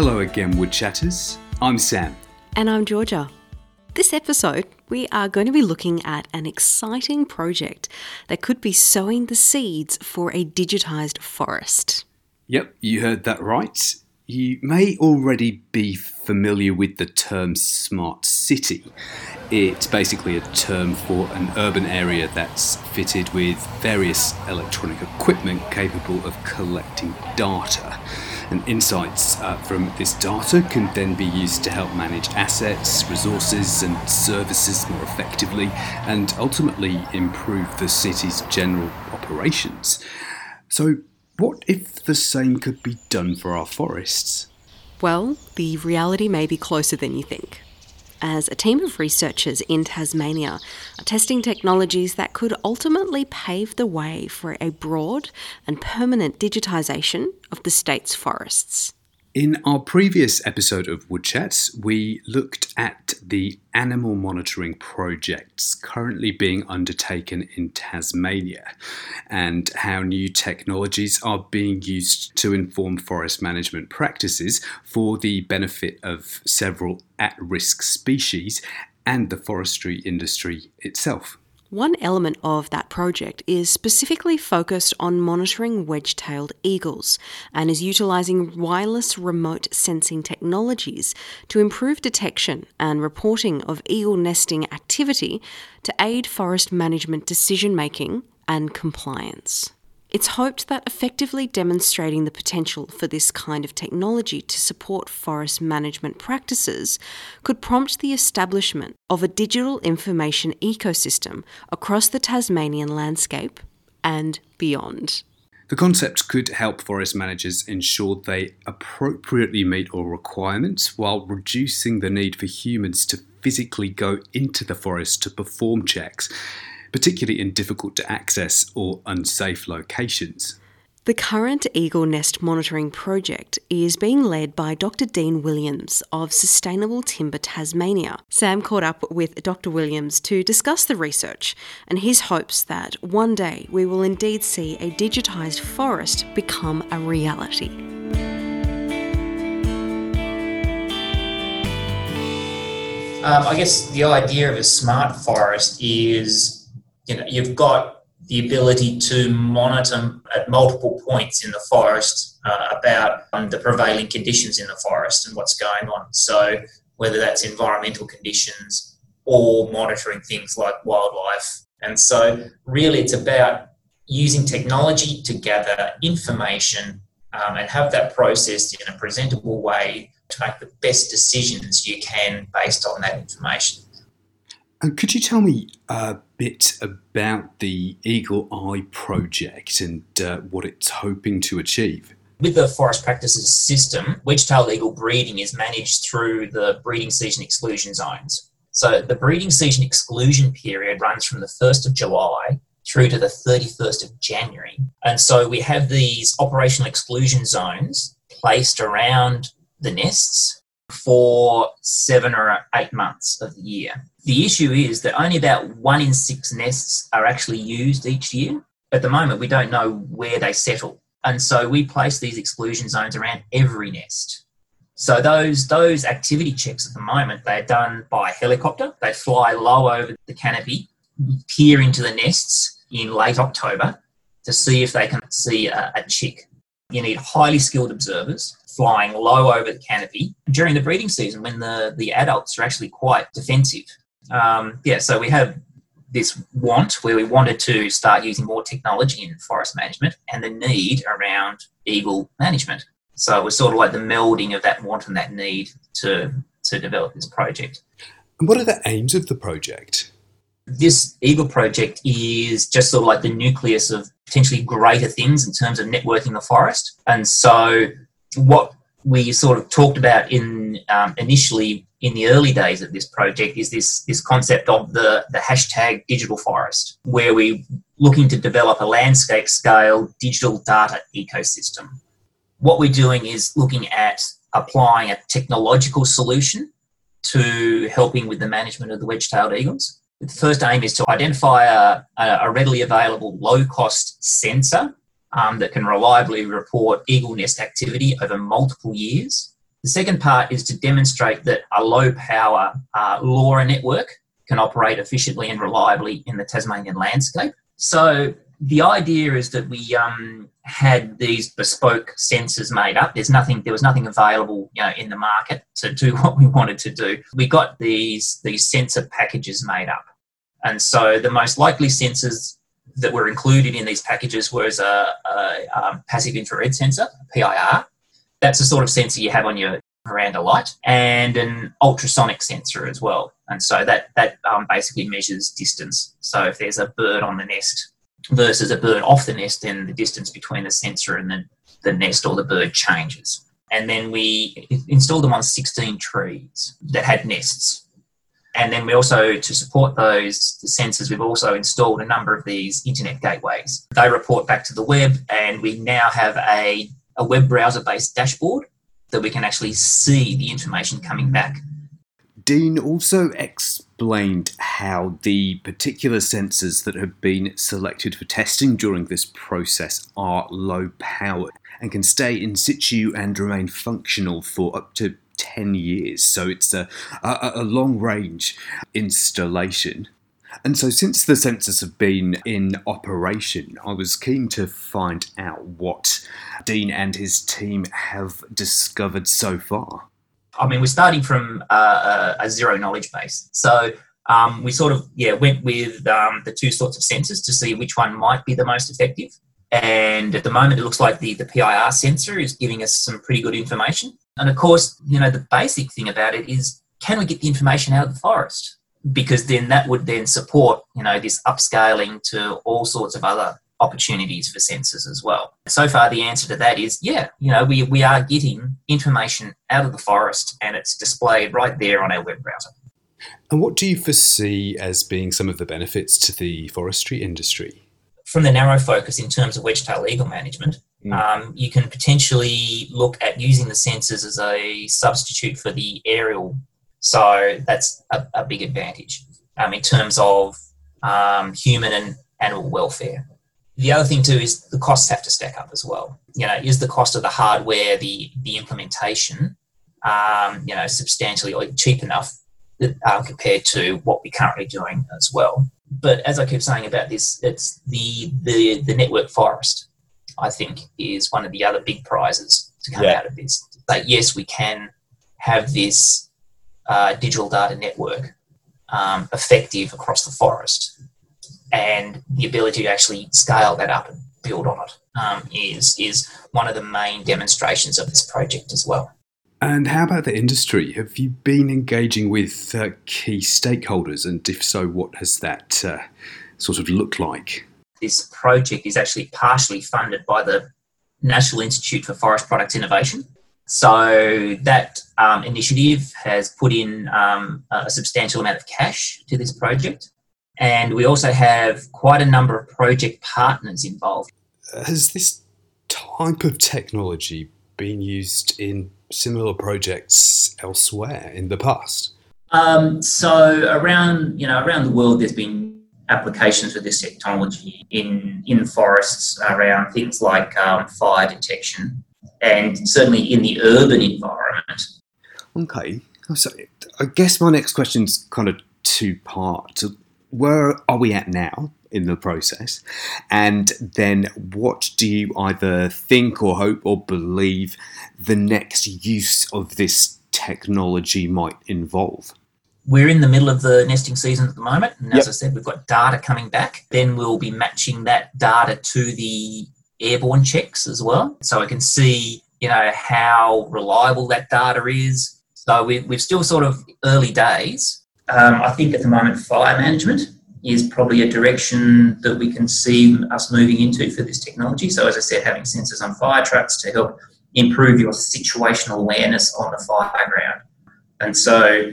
Hello again, Woodchatters. I'm Sam. And I'm Georgia. This episode, we are going to be looking at an exciting project that could be sowing the seeds for a digitised forest. Yep, you heard that right. You may already be familiar with the term smart city. It's basically a term for an urban area that's fitted with various electronic equipment capable of collecting data. And insights uh, from this data can then be used to help manage assets, resources, and services more effectively, and ultimately improve the city's general operations. So, what if the same could be done for our forests? Well, the reality may be closer than you think. As a team of researchers in Tasmania are testing technologies that could ultimately pave the way for a broad and permanent digitisation of the state's forests. In our previous episode of Woodchats, we looked at the animal monitoring projects currently being undertaken in Tasmania and how new technologies are being used to inform forest management practices for the benefit of several at risk species and the forestry industry itself. One element of that project is specifically focused on monitoring wedge tailed eagles and is utilising wireless remote sensing technologies to improve detection and reporting of eagle nesting activity to aid forest management decision making and compliance. It's hoped that effectively demonstrating the potential for this kind of technology to support forest management practices could prompt the establishment of a digital information ecosystem across the Tasmanian landscape and beyond. The concept could help forest managers ensure they appropriately meet all requirements while reducing the need for humans to physically go into the forest to perform checks particularly in difficult to access or unsafe locations. The current Eagle Nest monitoring project is being led by Dr. Dean Williams of Sustainable Timber Tasmania. Sam caught up with Dr. Williams to discuss the research and his hopes that one day we will indeed see a digitised forest become a reality. Um, I guess the idea of a smart forest is you know, you've got the ability to monitor at multiple points in the forest uh, about um, the prevailing conditions in the forest and what's going on. So, whether that's environmental conditions or monitoring things like wildlife. And so, really, it's about using technology to gather information um, and have that processed in a presentable way to make the best decisions you can based on that information. And could you tell me a bit about the Eagle Eye project and uh, what it's hoping to achieve? With the forest practices system, wedge-tailed eagle breeding is managed through the breeding season exclusion zones. So the breeding season exclusion period runs from the 1st of July through to the 31st of January. And so we have these operational exclusion zones placed around the nests for seven or eight months of the year. The issue is that only about one in six nests are actually used each year. At the moment, we don't know where they settle. And so we place these exclusion zones around every nest. So those those activity checks at the moment they're done by helicopter. They fly low over the canopy, peer into the nests in late October to see if they can see a, a chick. You need highly skilled observers flying low over the canopy during the breeding season when the, the adults are actually quite defensive. Um, yeah, so we have this want where we wanted to start using more technology in forest management and the need around eagle management. So it was sort of like the melding of that want and that need to, to develop this project. And what are the aims of the project? This Eagle project is just sort of like the nucleus of potentially greater things in terms of networking the forest. And so what we sort of talked about in um, initially in the early days of this project is this this concept of the the hashtag digital forest, where we looking to develop a landscape scale digital data ecosystem. What we're doing is looking at applying a technological solution to helping with the management of the wedge-tailed eagles. The first aim is to identify a, a readily available low-cost sensor um, that can reliably report eagle nest activity over multiple years The second part is to demonstrate that a low power uh, LoRa network can operate efficiently and reliably in the Tasmanian landscape. So the idea is that we um, had these bespoke sensors made up. There's nothing, there was nothing available, you know, in the market to do what we wanted to do. We got these these sensor packages made up, and so the most likely sensors that were included in these packages was a, a um, passive infrared sensor, PIR. That's the sort of sensor you have on your veranda light, and an ultrasonic sensor as well. And so that that um, basically measures distance. So if there's a bird on the nest versus a bird off the nest, then the distance between the sensor and the, the nest or the bird changes. And then we installed them on 16 trees that had nests. And then we also, to support those sensors, we've also installed a number of these internet gateways. They report back to the web, and we now have a, a web browser based dashboard that we can actually see the information coming back. Dean also explained how the particular sensors that have been selected for testing during this process are low powered and can stay in situ and remain functional for up to 10 years. So it's a, a, a long range installation. And so, since the sensors have been in operation, I was keen to find out what Dean and his team have discovered so far. I mean, we're starting from uh, a zero knowledge base. So, um, we sort of yeah went with um, the two sorts of sensors to see which one might be the most effective. And at the moment, it looks like the, the PIR sensor is giving us some pretty good information. And of course, you know, the basic thing about it is can we get the information out of the forest? Because then that would then support, you know, this upscaling to all sorts of other opportunities for sensors as well. So far, the answer to that is yeah, you know, we, we are getting information out of the forest and it's displayed right there on our web browser. And what do you foresee as being some of the benefits to the forestry industry? From the narrow focus in terms of wedge-tail eagle management. Um, you can potentially look at using the sensors as a substitute for the aerial. So that's a, a big advantage um, in terms of um, human and animal welfare. The other thing too is the costs have to stack up as well. You know, is the cost of the hardware, the the implementation, um, you know, substantially cheap enough uh, compared to what we're currently doing as well. But as I keep saying about this, it's the the the network forest. I think is one of the other big prizes to come yeah. out of this. That yes, we can have this uh, digital data network um, effective across the forest and the ability to actually scale that up and build on it um, is is one of the main demonstrations of this project as well. And how about the industry? Have you been engaging with uh, key stakeholders, and if so, what has that uh, sort of looked like? This project is actually partially funded by the National Institute for Forest Products Innovation. So that um, initiative has put in um, a substantial amount of cash to this project. And we also have quite a number of project partners involved. Has this type of technology been used in similar projects elsewhere in the past? Um, so around you know around the world, there's been applications of this technology in in forests around things like um, fire detection, and certainly in the urban environment. Okay, so I guess my next question is kind of two parts where are we at now in the process? And then what do you either think or hope or believe the next use of this technology might involve? We're in the middle of the nesting season at the moment, and as yep. I said, we've got data coming back. Then we'll be matching that data to the airborne checks as well, so I can see, you know, how reliable that data is. So we, we're still sort of early days, um, I think at the moment, fire management is probably a direction that we can see us moving into for this technology. So, as I said, having sensors on fire trucks to help improve your situational awareness on the fire ground. And so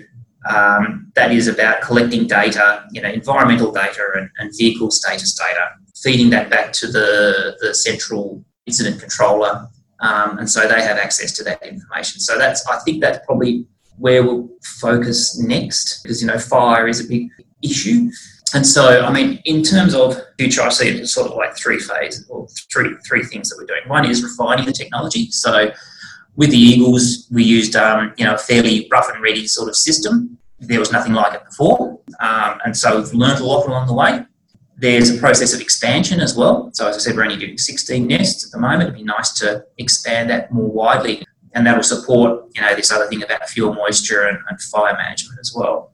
um, that is about collecting data, you know, environmental data and, and, vehicle status data, feeding that back to the, the central incident controller. Um, and so they have access to that information. So that's, I think that's probably where we'll focus next because you know fire is a big issue and so i mean in terms of future i see it sort of like three phases or three three things that we're doing one is refining the technology so With the eagles, we used um, you know a fairly rough and ready sort of system. There was nothing like it before, um, and so we've learned a lot along the way. There's a process of expansion as well. So as I said, we're only doing 16 nests at the moment. It'd be nice to expand that more widely, and that'll support you know this other thing about fuel moisture and, and fire management as well.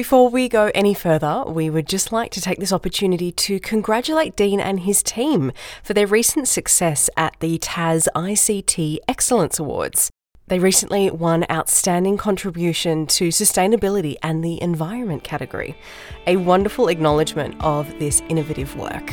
Before we go any further, we would just like to take this opportunity to congratulate Dean and his team for their recent success at the Tas ICT Excellence Awards. They recently won Outstanding Contribution to Sustainability and the Environment category, a wonderful acknowledgement of this innovative work.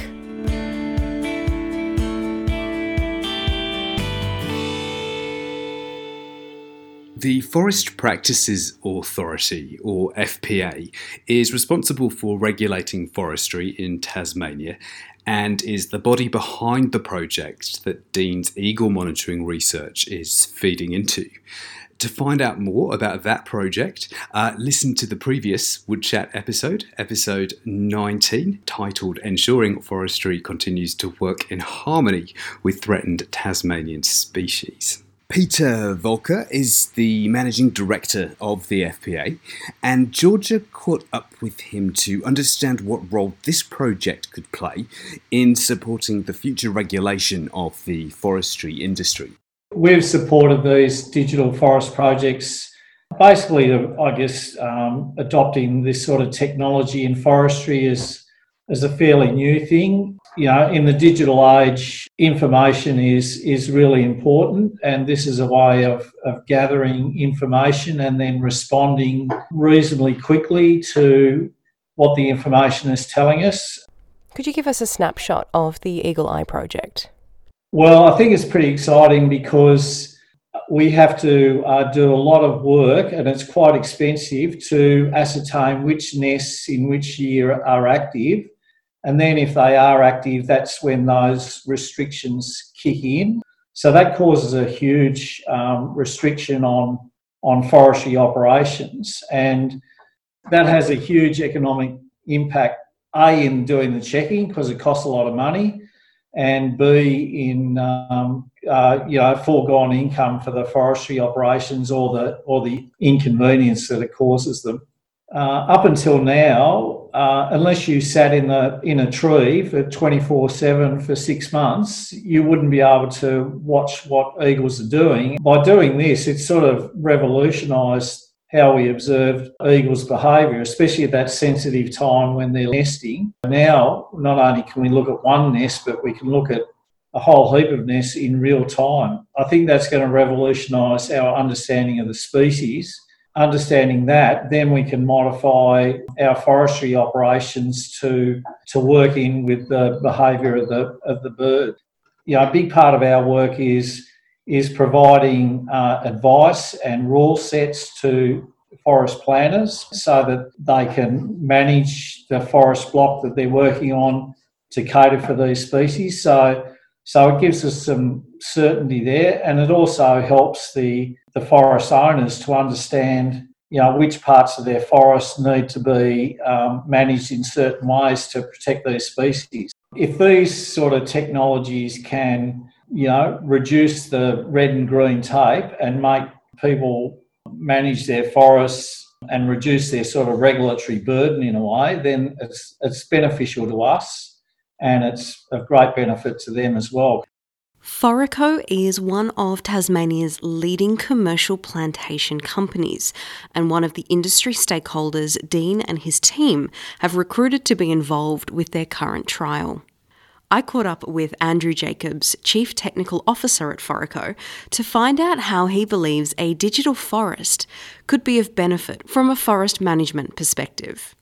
The Forest Practices Authority, or FPA, is responsible for regulating forestry in Tasmania and is the body behind the project that Dean's eagle monitoring research is feeding into. To find out more about that project, uh, listen to the previous Woodchat episode, episode 19, titled Ensuring Forestry Continues to Work in Harmony with Threatened Tasmanian Species. Peter Volker is the managing director of the FPA, and Georgia caught up with him to understand what role this project could play in supporting the future regulation of the forestry industry. We've supported these digital forest projects basically, I guess, um, adopting this sort of technology in forestry is, is a fairly new thing you know, in the digital age, information is is really important, and this is a way of, of gathering information and then responding reasonably quickly to what the information is telling us. Could you give us a snapshot of the Eagle Eye project? Well, I think it's pretty exciting because we have to uh, do a lot of work and it's quite expensive to ascertain which nests in which year are active and then if they are active, that's when those restrictions kick in. So that causes a huge um, restriction on, on forestry operations. And that has a huge economic impact, A, in doing the checking because it costs a lot of money, and B, in um, uh, you know foregone income for the forestry operations or the or the inconvenience that it causes them. Uh, up until now, uh, unless you sat in the in a tree for 24/7 for six months, you wouldn't be able to watch what eagles are doing. By doing this, it's sort of revolutionised how we observe eagles' behaviour, especially at that sensitive time when they're nesting. Now, not only can we look at one nest, but we can look at a whole heap of nests in real time. I think that's going to revolutionise our understanding of the species understanding that, then we can modify our forestry operations to to work in with the behaviour of the of the bird. You know, a big part of our work is is providing uh, advice and rule sets to forest planners so that they can manage the forest block that they're working on to cater for these species. So so it gives us some certainty there, and it also helps the, the forest owners to understand, you know, which parts of their forests need to be um, managed in certain ways to protect these species. If these sort of technologies can, you know, reduce the red and green tape and make people manage their forests and reduce their sort of regulatory burden in a way, then it's it's beneficial to us and it's of great benefit to them as well. Forico is one of Tasmania's leading commercial plantation companies, and one of the industry stakeholders Dean and his team have recruited to be involved with their current trial. I caught up with Andrew Jacobs, Chief Technical Officer at Forico, to find out how he believes a digital forest could be of benefit from a forest management perspective.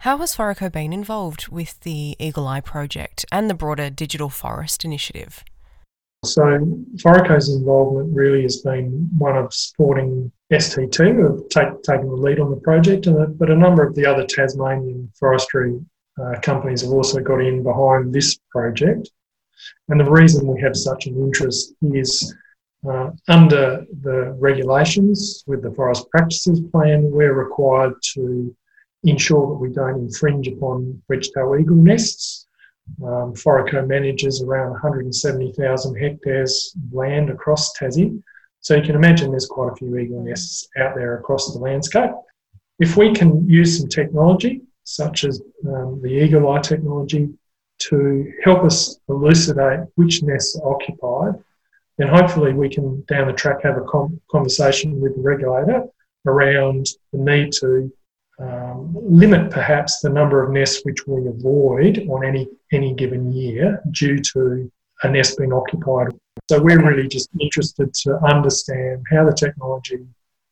How has Forico been involved with the Eagle Eye project and the broader Digital Forest initiative? So, Forico's involvement really has been one of supporting STT, of take, taking the lead on the project, and but a number of the other Tasmanian forestry uh, companies have also got in behind this project. And the reason we have such an interest is uh, under the regulations with the Forest Practices Plan, we're required to ensure that we don't infringe upon wedge-tailed eagle nests. Um, Forico manages around 170,000 hectares of land across Tassie, So you can imagine there's quite a few eagle nests out there across the landscape. If we can use some technology, such as um, the eagle eye technology, to help us elucidate which nests are occupied, then hopefully we can down the track have a com- conversation with the regulator around the need to um, limit perhaps the number of nests which we avoid on any any given year due to a nest being occupied. So we're really just interested to understand how the technology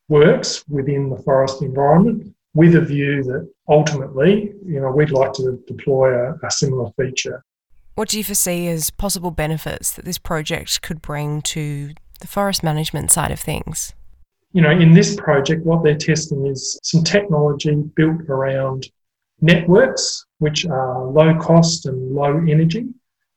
works within the forest environment with a view that ultimately, you know, we'd like to deploy a, a similar feature. What do you foresee as possible benefits that this project could bring to the forest management side of things? You know, in this project, what they're testing is some technology built around networks, which are low cost and low energy.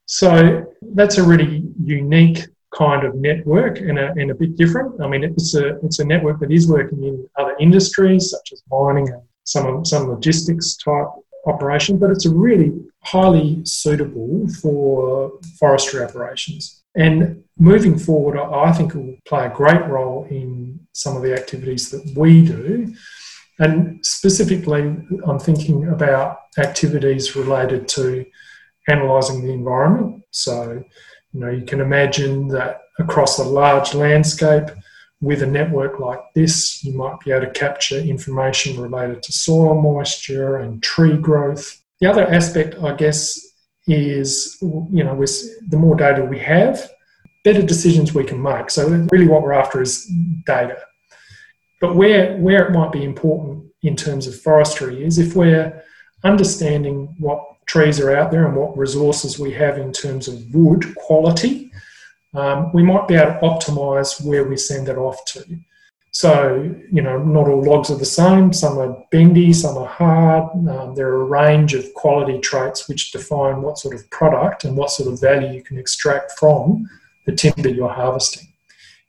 So that's a really unique kind of network and a, and a bit different. I mean, it's a it's a network that is working in other industries such as mining and some some logistics type operation, but it's a really highly suitable for forestry operations. And moving forward, I think it will play a great role in some of the activities that we do. And specifically, I'm thinking about activities related to analysing the environment. So, you know, you can imagine that across a large landscape with a network like this, you might be able to capture information related to soil moisture and tree growth. The other aspect, I guess, is you know, with the more data we have, better decisions we can make. So really, what we're after is data. But where where it might be important in terms of forestry is if we're understanding what trees are out there and what resources we have in terms of wood quality, um, we might be able to optimize where we send it off to. So, you know, not all logs are the same. Some are bendy, some are hard. Um, there are a range of quality traits which define what sort of product and what sort of value you can extract from the timber you're harvesting.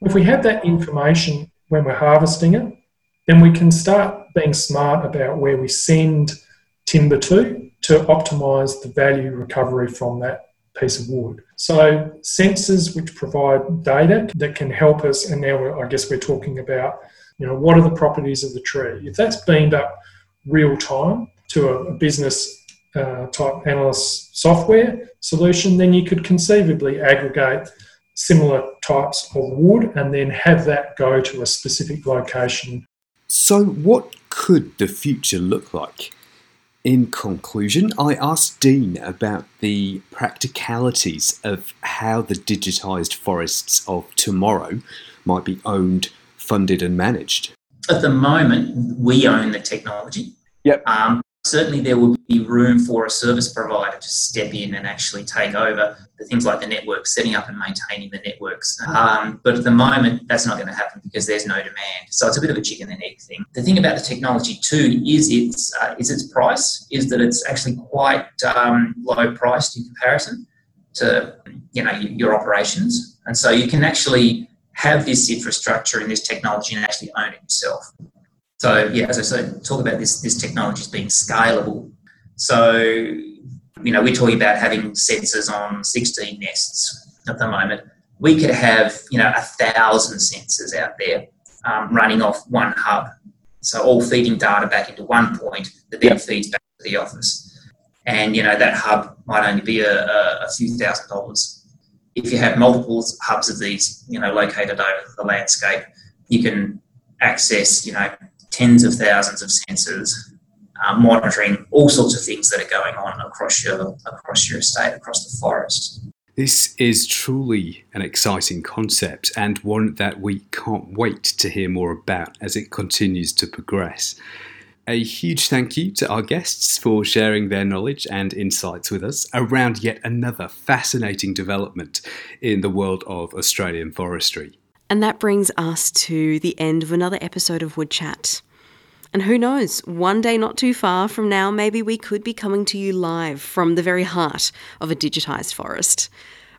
If we have that information when we're harvesting it, then we can start being smart about where we send timber to to optimize the value recovery from that piece of wood. So sensors which provide data that can help us, and now I guess we're talking about, you know, what are the properties of the tree? If that's beamed up real time to a, a business uh, type analyst software solution, then you could conceivably aggregate similar types of wood and then have that go to a specific location. So, what could the future look like? In conclusion, I asked Dean about the practicalities of how the digitised forests of tomorrow might be owned, funded, and managed. At the moment, we own the technology. Yep. Um, certainly there will be room for a service provider to step in and actually take over the things like the network, setting up and maintaining the networks. Um, but at the moment, that's not going to happen because there's no demand. So it's a bit of a chicken and egg thing. The thing about the technology too is its uh, is its price. Is that it's actually quite um, low priced in comparison to you know your operations, and so you can actually have this infrastructure and this technology and actually own it yourself. So yeah, as I said, talk about this this technology as being scalable. So you know, we're talking about having sensors on 16 nests at the moment. We could have you know a thousand sensors out there um, running off one hub, so all feeding data back into one point that then feeds back to the office. And you know that hub might only be a, a, a few thousand dollars. If you have multiple hubs of these, you know, located over the landscape, you can access, you know, tens of thousands of sensors uh, monitoring all sorts of things that are going on across your across your estate, across the forest. This is truly an exciting concept and one that we can't wait to hear more about as it continues to progress. A huge thank you to our guests for sharing their knowledge and insights with us around yet another fascinating development in the world of Australian forestry. And that brings us to the end of another episode of Wood Chat. And who knows, one day not too far from now, maybe we could be coming to you live from the very heart of a digitised forest.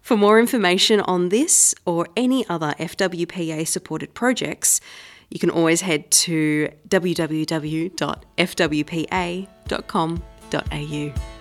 For more information on this or any other FWPA supported projects, you can always head to www.fwpa.com.au.